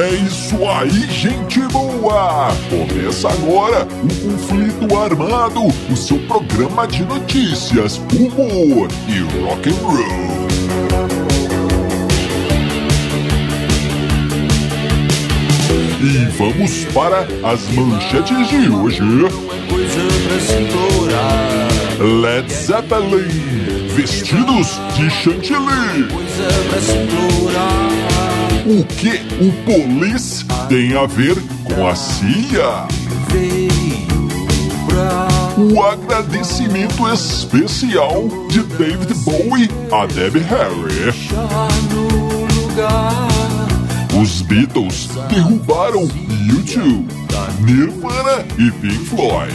É isso aí, gente boa! Começa agora o Conflito Armado, o seu programa de notícias, humor e rock and roll. E vamos para as manchetes de hoje. Led Zeppelin, vestidos de chantilly. O que o Police tem a ver com a CIA? O agradecimento especial de David Bowie a Debbie Harry. Os Beatles derrubaram YouTube, Nirvana e Pink Floyd.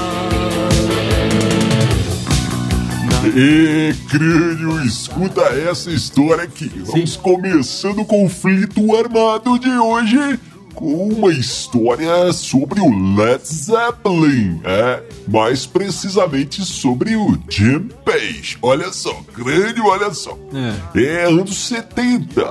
E crânio, escuta essa história aqui. Vamos começando o conflito armado de hoje com uma história sobre o Led Zeppelin, é, mais precisamente sobre o Jim Page. Olha só, crânio, olha só. É. é anos 70.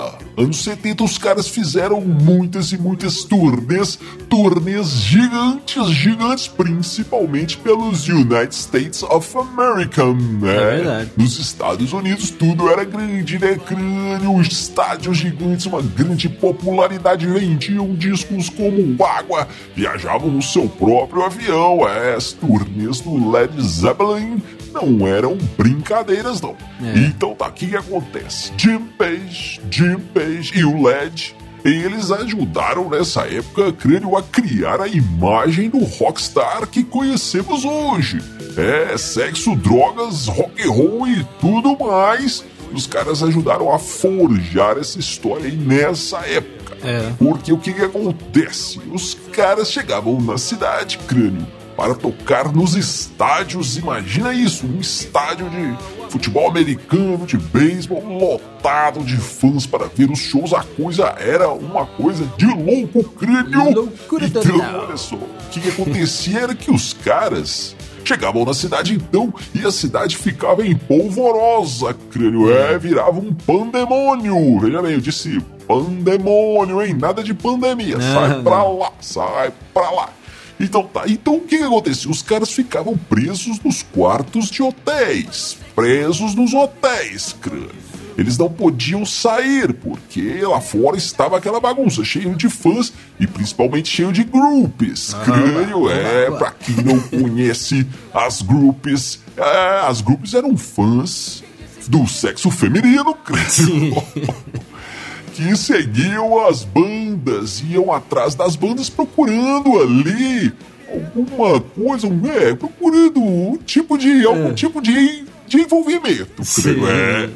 Anos 70 os caras fizeram muitas e muitas turnês, turnês gigantes, gigantes, principalmente pelos United States of America, né? É verdade. Nos Estados Unidos tudo era grande, né? Crânio, estádios gigantes, uma grande popularidade, vendiam discos como água, viajavam no seu próprio avião. É, as turnês do Led Zeppelin não eram brincadeiras, não. É. Então tá, o que acontece? Jim Page, Jim Page e o Led eles ajudaram nessa época, creio, a criar a imagem do rockstar que conhecemos hoje. É, sexo, drogas, rock and roll e tudo mais. Os caras ajudaram a forjar essa história aí nessa época. É. Porque o que, que acontece? Os caras chegavam na cidade, crânio, para tocar nos estádios. Imagina isso, um estádio de futebol americano, de beisebol, lotado de fãs para ver os shows. A coisa era uma coisa de louco crânio. Loucura então, total. olha só, o que, que acontecia era que os caras chegavam na cidade então e a cidade ficava em polvorosa, crânio. É, virava um pandemônio. Veja bem, eu disse pandemônio, hein? Nada de pandemia. Sai pra lá, sai pra lá. Então tá, então o que, que acontecia? Os caras ficavam presos nos quartos de hotéis. Presos nos hotéis, crânio. Eles não podiam sair, porque lá fora estava aquela bagunça, cheio de fãs e principalmente cheio de grupos. Ah, crânio, é, pra quem não conhece as grupos, é, as grupos eram fãs do sexo feminino, crânio. que seguiam as bandas, iam atrás das bandas procurando ali alguma coisa, é, procurando um tipo de, algum é. tipo de de envolvimento, creio. É.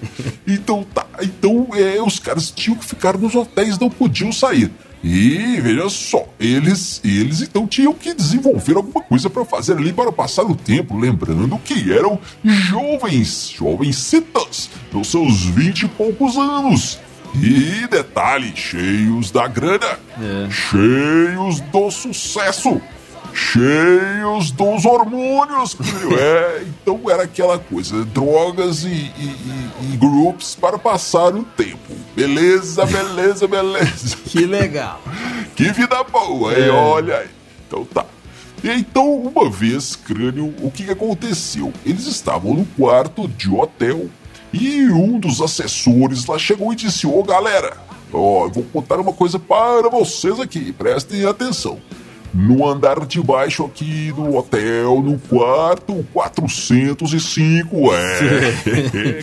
Então tá. Então é, os caras tinham que ficar nos hotéis, não podiam sair. E veja só, eles, eles então tinham que desenvolver alguma coisa para fazer ali para passar o tempo, lembrando que eram jovens, jovens citas, nos seus vinte e poucos anos. E detalhe, cheios da grana, é. cheios do sucesso cheios dos hormônios. É, então era aquela coisa, drogas e, e, e, e grupos para passar o tempo. Beleza, beleza, beleza. Que legal. que vida boa, é. olha aí. Então tá. E então, uma vez, crânio, o que aconteceu? Eles estavam no quarto de hotel e um dos assessores lá chegou e disse: Ô galera, ó, eu vou contar uma coisa para vocês aqui, prestem atenção no andar de baixo aqui do hotel, no quarto 405. É.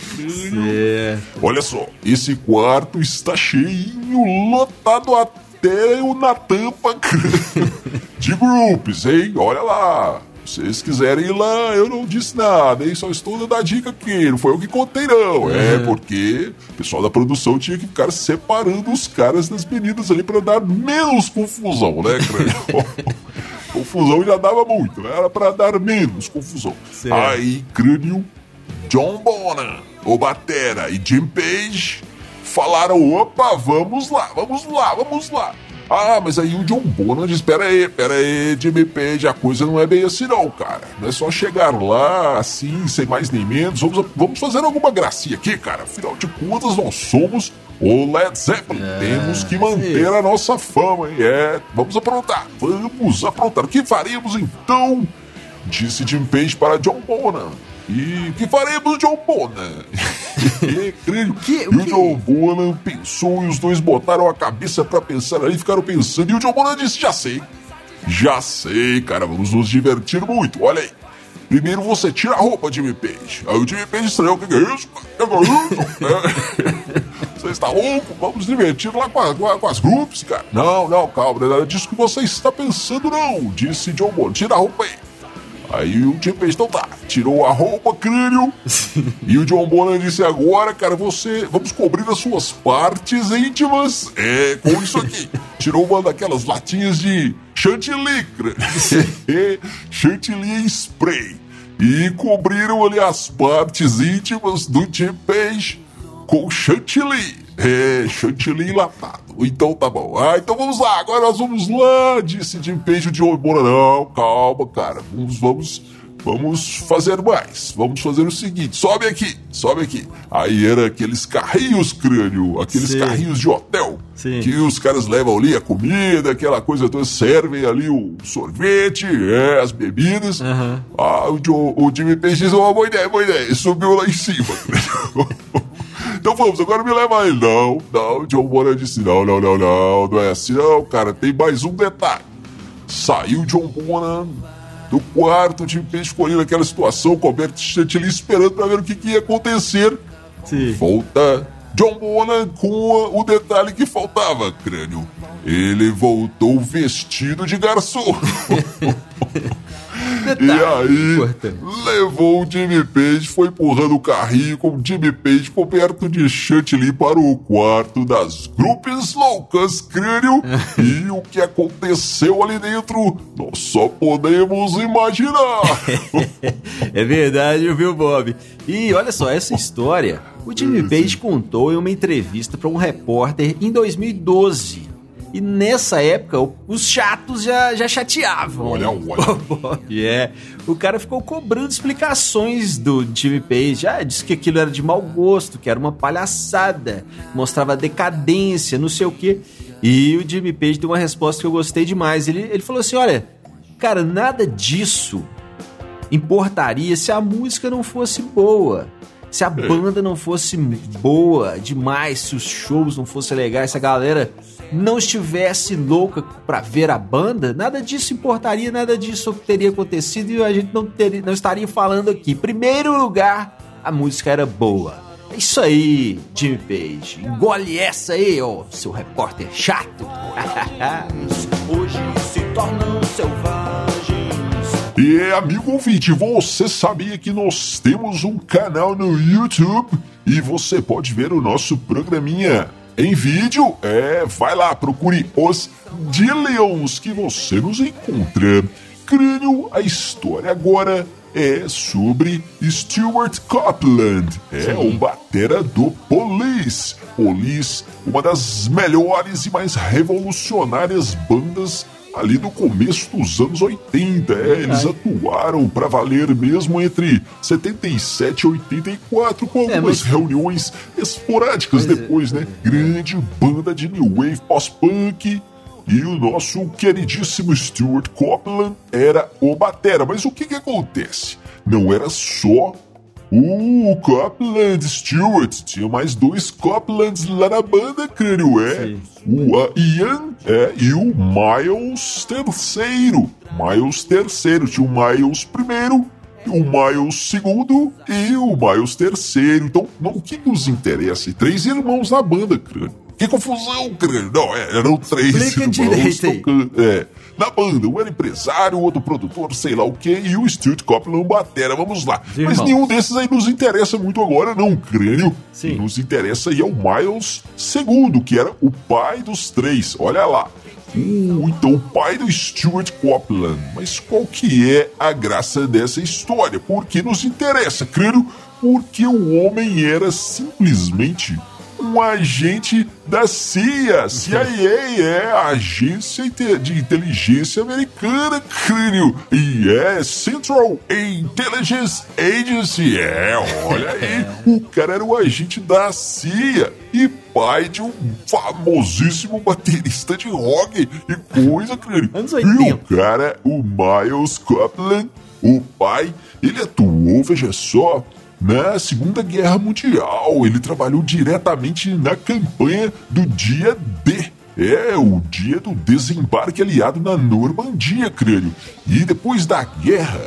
é. Olha só, esse quarto está cheio, lotado até na tampa de grupos, hein? Olha lá. Se vocês quiserem ir lá, eu não disse nada, hein? Só estou dando a dica aqui, não foi eu que contei, não. É, uhum. porque o pessoal da produção tinha que ficar separando os caras das meninas ali para dar menos confusão, né, confusão já dava muito, era para dar menos confusão. Certo. Aí, crânio, John Bonham, o Batera e Jim Page falaram: opa, vamos lá, vamos lá, vamos lá. Ah, mas aí o John Bonham diz: pera aí, pera aí, Jimmy Page, a coisa não é bem assim não, cara. Não é só chegar lá, assim, sem mais nem menos. Vamos, vamos fazer alguma gracinha aqui, cara. Afinal de contas, nós somos o Led Zeppelin. É, Temos que manter a nossa fama, hein? É, vamos aprontar, vamos aprontar. O que faremos então? Disse Jim Page para John Bonham. E o que faremos, John Bonham? e, creio, que- e o o que? John Bonham pensou e os dois botaram a cabeça pra pensar ali, ficaram pensando. E o John Bonham disse: Já sei, já sei, cara, vamos nos divertir muito. Olha aí. Primeiro você tira a roupa, Jimmy Page. Aí o Jimmy Page estranhou: O que, que é isso? O que, que é isso? É, Você está louco? Vamos nos divertir lá com, a- com a- com as groups, cara. Não, não, calma, não é nada disso que você está pensando, não. Disse John Bonham: Tira a roupa aí. Aí o Jim Page, então tá, tirou a roupa, crânio. e o John Bonham disse: agora, cara, você. Vamos cobrir as suas partes íntimas. É, com isso aqui. Tirou uma daquelas latinhas de chantilly, chantilly em spray. E cobriram ali as partes íntimas do Jim Page com chantilly. É, chantilly enlatado. Então tá bom. Ah, então vamos lá, agora nós vamos lá, disse Jim Page de Bonham. Não, calma, cara. Vamos, vamos, vamos fazer mais. Vamos fazer o seguinte: sobe aqui, sobe aqui. Aí era aqueles carrinhos crânio, aqueles Sim. carrinhos de hotel. Sim. Que os caras levam ali a comida, aquela coisa toda, servem ali o sorvete, é, as bebidas. Aham. Ah, o, o Jimmy Page disse, oh, boa ideia, boa ideia. E subiu lá em cima. então vamos, agora me leva ele. Não, não, John Bonham disse, não, não, não, não, não é assim não, cara, tem mais um detalhe. Saiu John Bonham do quarto, o Page ficou ali naquela situação, coberto de chantilly, esperando pra ver o que, que ia acontecer. Sim. Volta John Bonham com o detalhe que faltava, crânio. Ele voltou vestido de garçom. E Detalhe aí, importante. levou o Jimmy Page, foi empurrando o carrinho com o Jimmy Page coberto de chantilly para o quarto das grupos loucas, crânio. e o que aconteceu ali dentro, nós só podemos imaginar. É verdade, viu, Bob? E olha só, essa história o Jimmy Page contou em uma entrevista para um repórter em 2012. E nessa época, os chatos já, já chateavam. Olha, olha. o Bob. É, o cara ficou cobrando explicações do Jimmy Page. Ah, disse que aquilo era de mau gosto, que era uma palhaçada, mostrava decadência, não sei o quê. E o Jimmy Page deu uma resposta que eu gostei demais. Ele, ele falou assim: olha, cara, nada disso importaria se a música não fosse boa. Se a banda não fosse boa demais, se os shows não fossem legais, se a galera não estivesse louca pra ver a banda, nada disso importaria, nada disso teria acontecido e a gente não, teria, não estaria falando aqui. Primeiro lugar, a música era boa. É isso aí, Jimmy Page. Engole essa aí, ó, seu repórter chato. hoje se tornam selvagens. E amigo ouvinte, você sabia que nós temos um canal no YouTube e você pode ver o nosso programinha em vídeo? É, vai lá, procure os Dillions que você nos encontra. Crânio, a história agora é sobre Stuart Copeland. É o batera do Police. Police, uma das melhores e mais revolucionárias bandas ali do começo dos anos 80. É, eles atuaram pra valer mesmo entre 77 e 84, com É, algumas mas- reuniões esporádicas Mas é- depois, né? Grande banda de new wave pós-punk. E o nosso queridíssimo Stuart Copeland era o batera. Mas o que que acontece? Não era só o Copeland Stewart. Tinha mais dois Copelands lá na banda, crânio. É o uh, Ian é, e o Miles terceiro. Miles terceiro. Tinha o Miles primeiro, o Miles segundo e o Miles terceiro. Então, não, o que nos interessa? Três irmãos na banda, crânio. Que confusão, crânio. Não, é, eram três Explica irmãos direito aí. tocando. É, na banda. Um era empresário, outro produtor, sei lá o que, e o Stuart Copeland batera. Vamos lá. Mas irmãos. nenhum desses aí nos interessa muito agora, não, crânio. Sim. Nos interessa aí é o Miles II, que era o pai dos três. Olha lá. Uh, então, o pai do Stuart Copeland. Mas qual que é a graça dessa história? Por que nos interessa, crânio? Porque o homem era simplesmente um agente da CIA. CIA é a Agência de Inteligência Americana, crânio. E é Central Intelligence Agency. É, olha aí. O cara era o agente da CIA e pai de um famosíssimo baterista de rock e coisa, crânio. E 80. o cara, o Miles Copeland, o pai, ele atuou, veja só, na Segunda Guerra Mundial. Ele trabalhou diretamente na campanha do dia D. É, o dia do desembarque aliado na Normandia, crânio. E depois da guerra,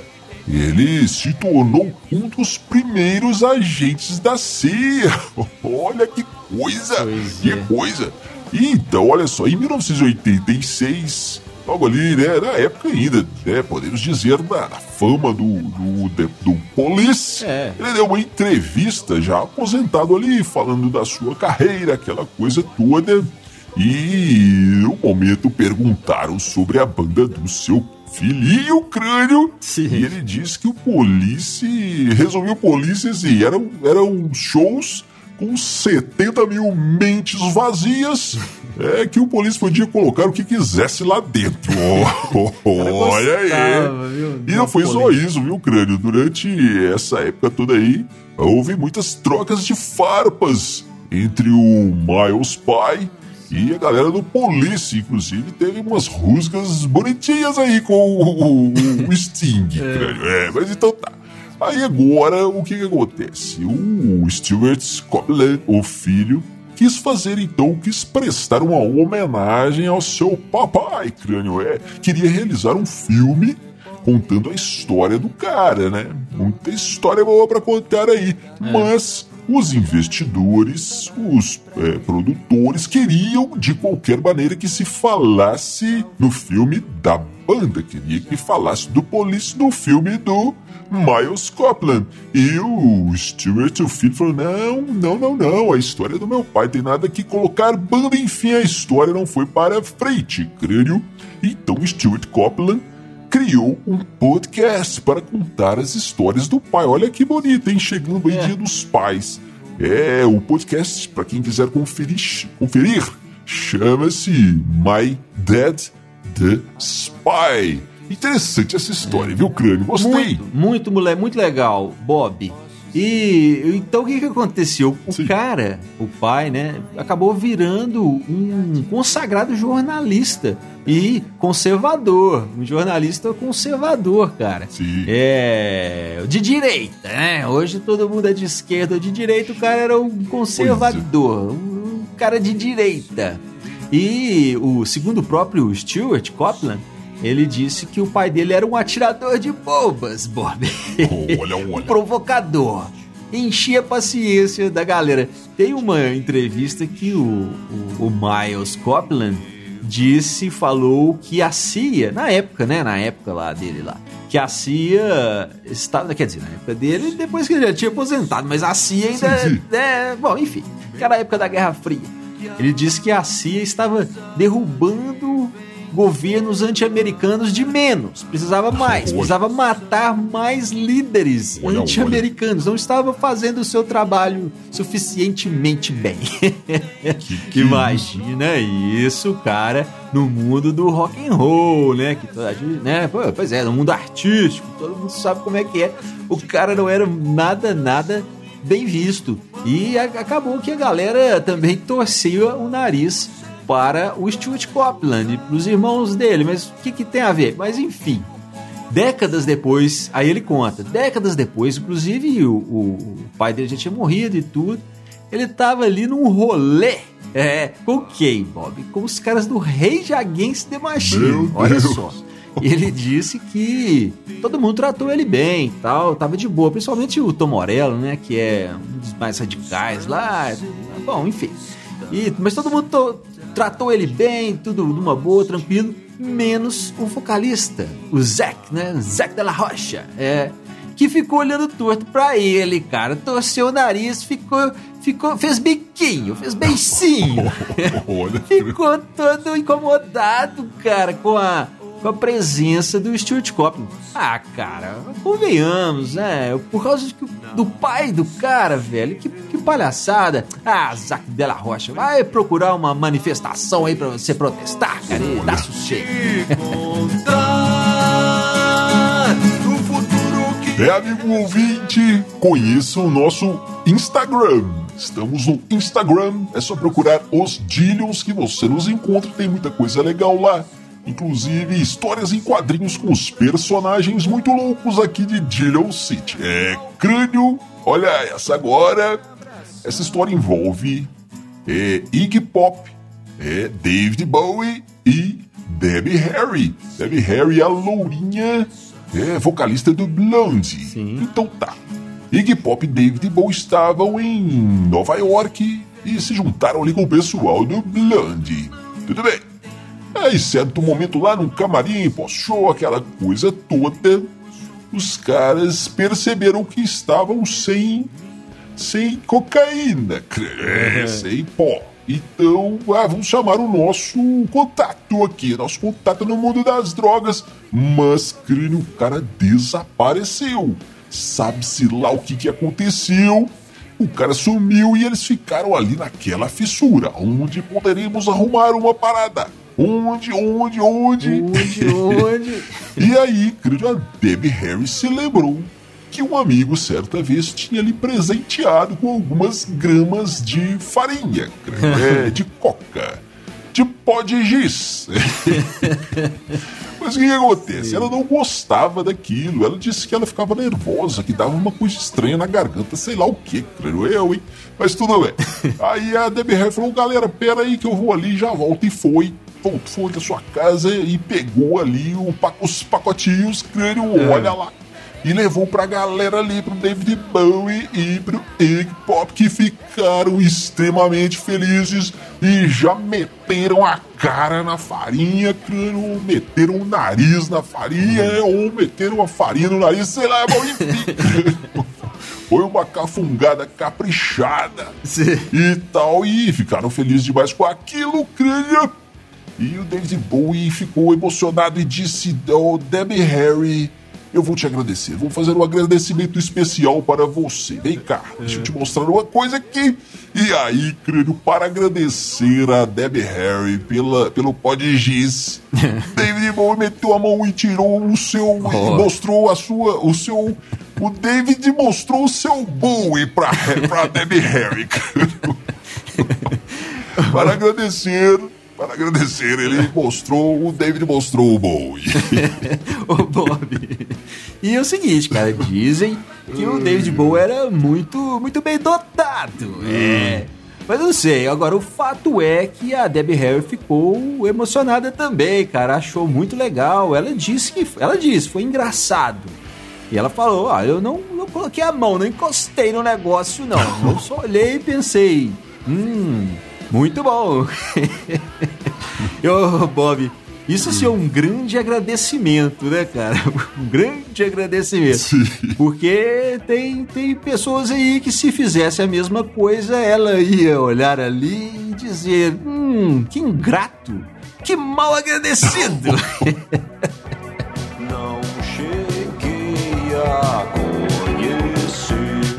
ele se tornou um dos primeiros agentes da CIA. Olha que coisa! Pois que é. coisa! Então, olha só, em 1986, logo ali, né, na época ainda, né, podemos dizer, da, da fama do, do, de- do Police, É. ele deu uma entrevista já aposentado ali, falando da sua carreira, aquela coisa toda. E no momento perguntaram sobre a banda do seu filhinho crânio. Sim. E ele disse que o Police resolveu o Police assim, eram, eram shows com 70 mil mentes vazias. É que o Police podia colocar o que quisesse lá dentro. Oh, olha aí. E não foi só isso, viu, Crânio? Durante essa época toda aí, houve muitas trocas de farpas entre o Miles pai e a galera do Police. Inclusive, teve umas rusgas bonitinhas aí com o, o- o Sting, Crânio. É, mas então tá. Aí agora, o que que acontece? O Stuart Copeland, o filho, quis fazer então, quis prestar uma homenagem ao seu papai, crânio. É, queria realizar um filme contando a história do cara, né? Muita história boa pra contar aí. Mas os investidores, os é, produtores queriam de qualquer maneira que se falasse no filme da banda, queria que falasse do Police no filme do Miles Copeland. E o Stuart, filho, falou: não, não, não, não, a história do meu pai tem nada que colocar banda, enfim, a história não foi para frente, crânio. Então Stuart Copeland criou um podcast para contar as histórias do pai. Olha que bonito, hein? Chegando aí É. Dia dos Pais. É, o podcast, para quem quiser conferir, conferir chama-se My Dad the Spy. Interessante essa história, viu, Crânio? Gostei. Muito, muito, mulher, muito legal, Bob. E então o que, que aconteceu? O Sim. cara, o pai, né, acabou virando um consagrado jornalista e conservador. Um jornalista conservador, cara. Sim. É. De direita, né? Hoje todo mundo é de esquerda. De direita o cara era um conservador. Um cara de direita. E o segundo o próprio Stuart Copeland, ele disse que o pai dele era um atirador de bombas, Bob. Olha, um olha. provocador. Enchia a paciência da galera. Tem uma entrevista que o, o, o Miles Copeland disse, falou que a CIA, na época, né? Na época lá dele lá, que a CIA estava, quer dizer, na época dele, depois que ele já tinha aposentado, mas a CIA ainda, Sim, sim. é, bom, enfim, aquela época da Guerra Fria. Ele disse que a CIA estava derrubando governos anti-americanos de menos. Precisava mais, precisava matar mais líderes anti-americanos. Não estava fazendo o seu trabalho suficientemente bem. que Imagina isso, cara, no mundo do rock and roll, né? Que toda gente, né? Pois é, no mundo artístico, todo mundo sabe como é que é. O cara não era nada, nada bem visto. E acabou que a galera também torcia o nariz para o Stuart Copeland e para os irmãos dele. Mas o que, que tem a ver? Mas enfim, décadas depois, aí ele conta, décadas depois, inclusive o, o- pai dele já tinha morrido e tudo, ele tava ali num rolê. É, com quem, Bob? Com os caras do Rei Against the Machine. Meu Olha Deus. só. Ele disse que todo mundo tratou ele bem, tal, tava de boa, principalmente o Tom Morello, né, que é um dos mais radicais lá. Bom, enfim. E, mas todo mundo to- tratou ele bem, tudo numa boa, tranquilo. menos o vocalista, o Zac, né? Zac de la Rocha. É, que ficou olhando torto pra ele, cara. Torceu o nariz, ficou, ficou, fez biquinho, fez beicinho. Ficou todo incomodado, cara, com a, com a presença do Stuart Copeland. Ah, cara, convenhamos, né? Por causa do pai do cara, velho. Que, que palhaçada. Ah, Zac Della Rocha, vai procurar uma manifestação aí pra você protestar, cara. E dá sossego. É, amigo ouvinte, conheça o nosso Instagram. Estamos no Instagram, é só procurar os Dillions que você nos encontra, tem muita coisa legal lá. Inclusive histórias em quadrinhos com os personagens muito loucos aqui de Dillion City. É crânio, olha essa agora. Essa história envolve é, Iggy Pop, é, David Bowie e Debbie Harry. Debbie Harry, a lourinha, é vocalista do Blondie. Sim. Então tá. Iggy Pop e David Bowie estavam em Nova York e se juntaram ali com o pessoal do Blondie. Tudo bem. Aí, certo momento lá num camarim, pós-show, aquela coisa toda, os caras perceberam que estavam sem sem cocaína, sem pó. Então, ah, vamos chamar o nosso contato aqui, nosso contato no mundo das drogas. Mas, crânio, o cara desapareceu. Sabe-se lá o que, que aconteceu. O cara sumiu e eles ficaram ali naquela fissura, onde poderíamos arrumar uma parada. Onde, onde, onde? Onde, onde? E aí, crânio, a Debbie Harris se lembrou que um amigo certa vez tinha lhe presenteado com algumas gramas de farinha, é, de coca, de pó de giz. Mas o que, que acontece? Ela não gostava daquilo. Ela disse que ela ficava nervosa, que dava uma coisa estranha na garganta, sei lá o que, creio eu, hein? Mas tudo bem. Aí a Debbie Harry falou: galera, pera aí que eu vou ali e já volto. E foi. Voltou, foi da sua casa e pegou ali o os pacotinhos, crânio, olha lá. E levou pra galera ali, pro David Bowie e pro Iggy Pop, que ficaram extremamente felizes e já meteram a cara na farinha, crânio, meteram o nariz na farinha, ou meteram a farinha no nariz, sei lá, bom, enfim. Foi uma cafungada caprichada e tal, e ficaram felizes demais com aquilo, crânio. E o David Bowie ficou emocionado e disse: Oh, Debbie Harry, eu vou te agradecer. Vou fazer um agradecimento especial para você. Vem cá, deixa eu te mostrar uma coisa aqui. E aí, crânio, para agradecer a Debbie Harry pela, pelo pó de giz, David Bowie meteu a mão e tirou o seu. e mostrou a sua. o seu. O David mostrou o seu Bowie pra, pra Debbie Harry, crânio. para agradecer. Para agradecer, ele mostrou, o David mostrou o Bowie. Ô, Bob. E é o seguinte, cara, dizem que o David Bowie era muito, muito bem dotado. É. Mas eu não sei, agora o fato é que a Debbie Harry ficou emocionada também, cara, achou muito legal. Ela disse que ela disse, foi engraçado. E ela falou: "Ah, eu não, não coloquei a mão, não encostei no negócio não. Eu só olhei e pensei: "Hum, muito bom". Ô, Bob, isso assim, é um grande agradecimento, né, cara? Um grande agradecimento. Sim. Porque tem, tem pessoas aí que se fizesse a mesma coisa, ela ia olhar ali e dizer: Hum, que ingrato, que mal agradecido.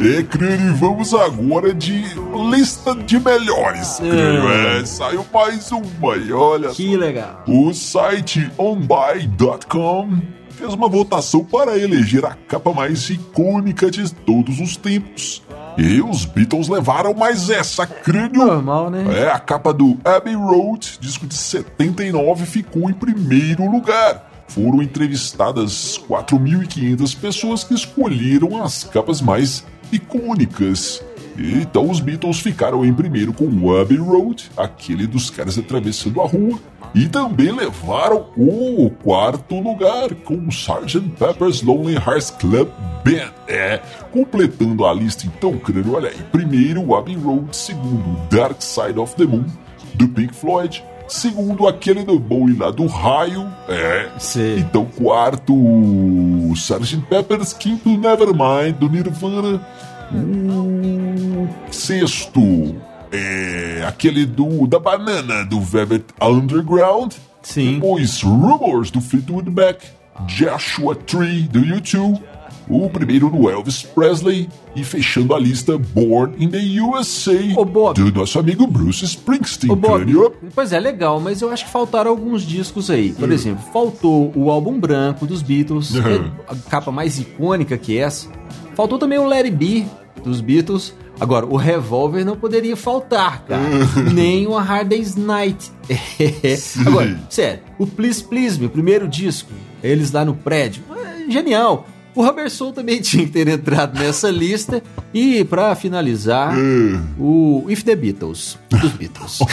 É, crânio, vamos agora de lista de melhores. Crânio, é, saiu mais uma e olha que legal. O site onbuy.com fez uma votação para eleger a capa mais icônica de todos os tempos. E os Beatles levaram mais essa, crânio. Normal, né? É, a capa do Abbey Road, disco de 79, ficou em primeiro lugar. Foram entrevistadas 4.500 pessoas que escolheram as capas mais icônicas. Então os Beatles ficaram em primeiro com o Abbey Road, aquele dos caras atravessando a rua, e também levaram o quarto lugar com o Sgt. Pepper's Lonely Hearts Club Band. É, completando a lista então, crânio, olha aí. Primeiro, Abbey Road. Segundo, Dark Side of the Moon, do Pink Floyd. Segundo, aquele do bom e lá do raio. É. Sim. Então, quarto, Sgt. Pepper's. Quinto, Nevermind, do Nirvana. O sexto, é aquele do da banana, do Velvet Underground. Sim. Depois, Rumors, do Fleetwood Mac. Joshua Tree, do U2. O primeiro no Elvis Presley. E fechando a lista, Born in the USA, Ô, Bob. do nosso amigo Bruce Springsteen. Ô, Bob, crânio. pois é, legal, mas eu acho que faltaram alguns discos aí. Por exemplo, faltou o álbum branco dos Beatles, que é a capa mais icônica que essa. Faltou também o Let It Be dos Beatles. Agora, o Revolver não poderia faltar, cara. Nem o A Hard Day's Night. Agora, sério, o Please Please Me, o primeiro disco, eles lá no prédio, é genial. O Rubber Soul também tinha que ter entrado nessa lista. E, pra finalizar, o If the Beatles, dos Beatles.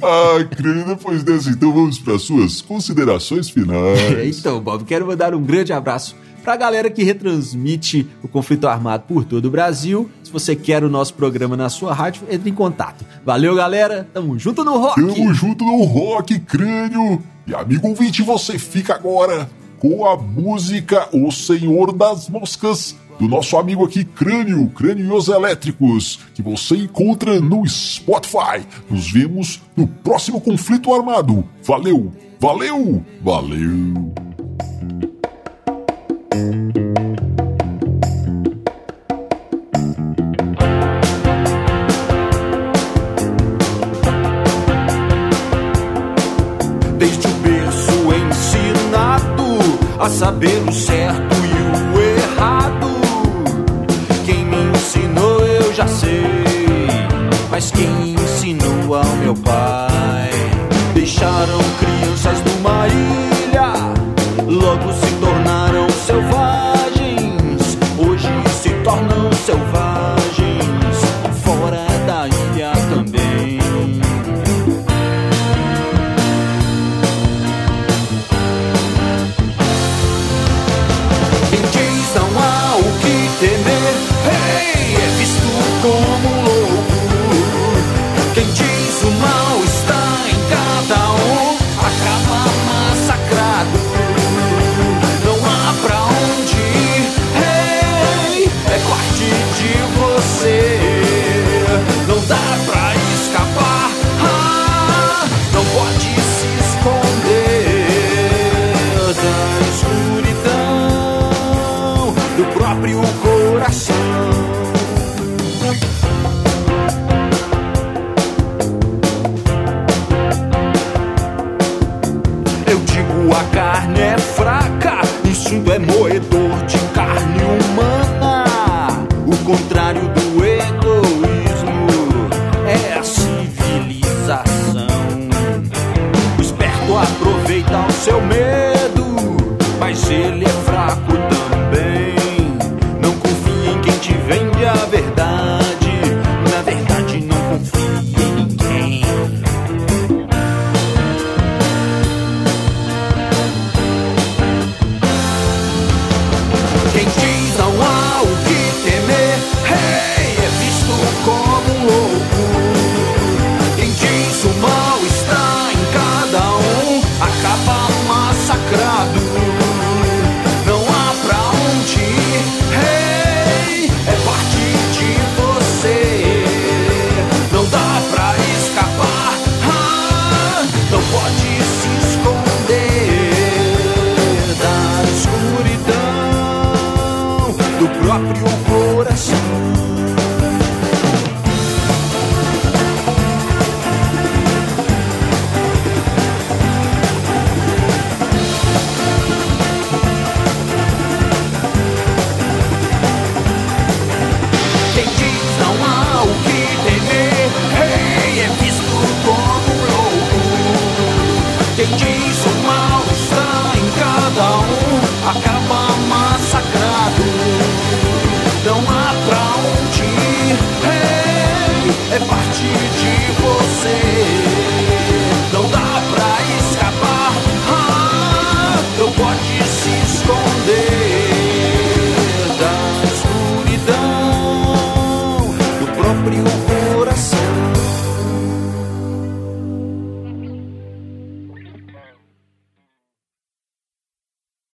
Ah, crânio, depois dessa, então vamos para suas considerações finais. Então, Bob, quero mandar um grande abraço pra galera que retransmite o conflito armado por todo o Brasil. Se você quer o nosso programa na sua rádio, entre em contato. Valeu, galera. Tamo junto no rock. Tamo junto no Rock Crânio. E amigo ouvinte, você fica agora com a música O Senhor das Moscas, do nosso amigo aqui Crânio, Crânio e os Elétricos, que você encontra no Spotify. Nos vemos no próximo conflito armado. Valeu, valeu, valeu. Saber o certo e o errado. Quem me ensinou eu já sei, mas quem ensinou ao meu pai?